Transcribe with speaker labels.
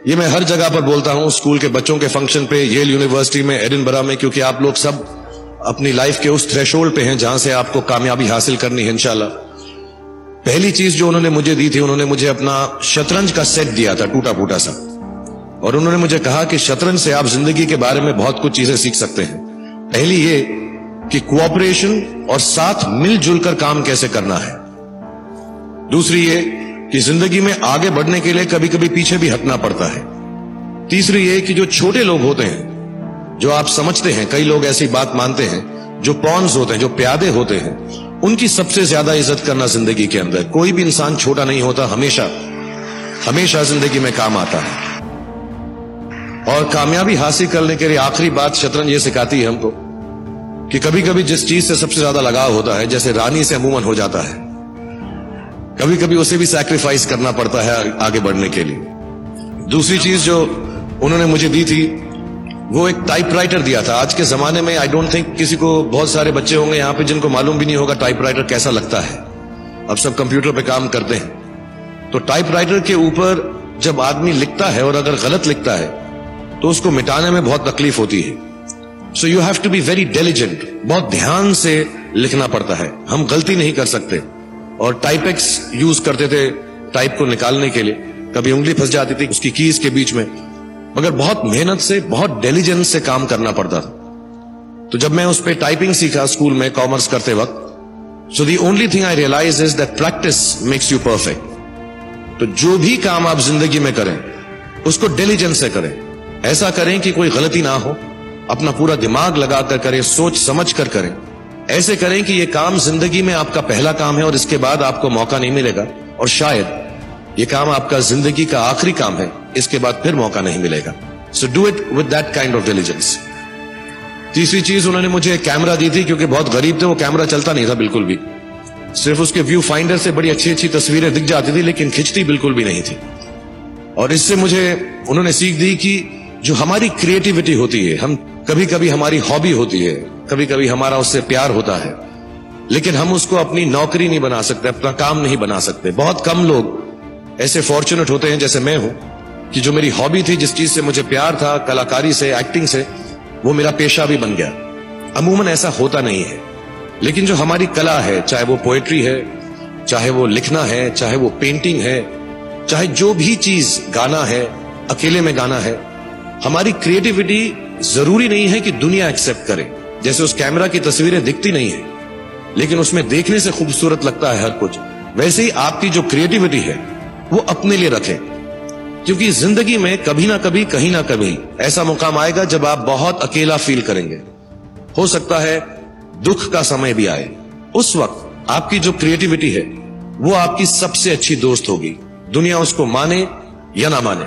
Speaker 1: ये मैं हर जगह पर बोलता हूँ, स्कूल के बच्चों के फ़ंक्शन पे येल यूनिवर्सिटी में एडिनबरा में, क्योंकि आप लोग सब अपनी लाइफ के उस थ्रेशोल्ड पे हैं जहाँ से आपको कामयाबी हासिल करनी है, इंशाल्लाह। पहली चीज़ जो उन्होंने मुझे दी थी, उन्होंने मुझे अपना शतरंज का सेट दिया था टूटा फूटा सा और उन्होंने मुझे कहा कि शतरंज से आप ज़िंदगी के बारे में बहुत कुछ चीज़ें सीख सकते हैं। पहली ये कि कोऑपरेशन और साथ मिलजुल कर काम कैसे करना है। दूसरी ये कि ज़िंदगी में आगे बढ़ने के लिए कभी कभी पीछे भी हटना पड़ता है। तीसरी ये कि जो छोटे लोग होते हैं, जो आप समझते हैं, कई लोग ऐसी बात मानते हैं, जो पॉन्स होते हैं, जो प्यादे होते हैं, उनकी सबसे ज़्यादा इज़्ज़त करना ज़िंदगी के अंदर। कोई भी इंसान छोटा नहीं होता, हमेशा हमेशा ज़िंदगी में काम आता है। और कामयाबी हासिल करने के लिए आखिरी बात शतरंज ये सिखाती है हमको कि कभी कभी जिस चीज़ से सबसे ज़्यादा लगाव होता है, जैसे रानी से अमूमन हो जाता है कभी कभी उसे भी सैक्रिफाइस करना पड़ता है आगे बढ़ने के लिए। दूसरी चीज़ जो उन्होंने मुझे दी थी, वो एक टाइपराइटर दिया था। आज के जमाने में आई डोंट थिंक किसी को बहुत सारे बच्चे होंगे यहाँ पे जिनको मालूम भी नहीं होगा टाइपराइटर कैसा लगता है। अब सब कंप्यूटर पे काम करते हैं। तो टाइपराइटर के ऊपर जब आदमी लिखता है और अगर गलत लिखता है तो उसको मिटाने में बहुत तकलीफ़ होती है। So you have to be very diligent बहुत ध्यान से लिखना पड़ता है। हम गलती नहीं कर सकते। और टाइपेक्स यूज़ करते थे टाइप को निकालने के लिए। कभी उंगली फंस जाती थी उसकी कीज के बीच में। मगर बहुत मेहनत से, बहुत डेलीजेंस से काम करना पड़ता था। तो जब मैं उस पर टाइपिंग सीखा स्कूल में कॉमर्स करते वक्त so the only thing I realize is that practice makes you perfect तो जो भी काम आप ज़िंदगी में करें, उसको डेलीजेंस से करें। ऐसा करें कि कोई गलती ना हो। अपना पूरा दिमाग लगाकर करें, सोच समझ कर करें। ऐसे करें कि यह काम ज़िंदगी में आपका पहला काम है और इसके बाद आपको मौका नहीं मिलेगा। और शायद ये काम आपका ज़िंदगी का आखिरी काम है, इसके बाद फिर मौका नहीं मिलेगा। So do it with that kind of diligence तीसरी चीज़ उन्होंने मुझे एक कैमरा दी थी, क्योंकि बहुत गरीब थे, वो कैमरा चलता नहीं था बिल्कुल भी। सिर्फ़ उसके व्यू फाइंडर से बड़ी अच्छी अच्छी तस्वीरें दिख जाती थी, लेकिन खिंचती बिल्कुल भी नहीं थी। और इससे मुझे उन्होंने सीख दी कि जो हमारी क्रिएटिविटी होती है, हम कभी कभी हमारी हॉबी होती है कभी कभी हमारा उससे प्यार होता है। लेकिन हम उसको अपनी नौकरी नहीं बना सकते, अपना काम नहीं बना सकते। बहुत कम लोग ऐसे फॉर्चुनेट होते हैं जैसे मैं हूँ कि जो मेरी हॉबी थी, जिस चीज़ से मुझे प्यार था, कलाकारी से एक्टिंग से, वो मेरा पेशा भी बन गया। अमूमन ऐसा होता नहीं है। लेकिन जो हमारी कला है, चाहे वो पोएट्री है, चाहे वो लिखना है, चाहे वो पेंटिंग है, चाहे जो भी चीज़ गाना है, अकेले में गाना है, हमारी क्रिएटिविटी ज़रूरी नहीं है कि दुनिया एक्सेप्ट करे। जैसे उस कैमरा की तस्वीरें दिखती नहीं है, लेकिन उसमें देखने से खूबसूरत लगता है हर कुछ। वैसे ही आपकी जो क्रिएटिविटी है, वो अपने लिए रखें, क्योंकि ज़िंदगी में कभी ना कभी, कहीं ना कभी ऐसा मुकाम आएगा जब आप बहुत अकेला फील करेंगे। हो सकता है दुख का समय भी आए। उस वक्त आपकी जो क्रिएटिविटी है, वो आपकी सबसे अच्छी दोस्त होगी। दुनिया उसको माने या ना माने।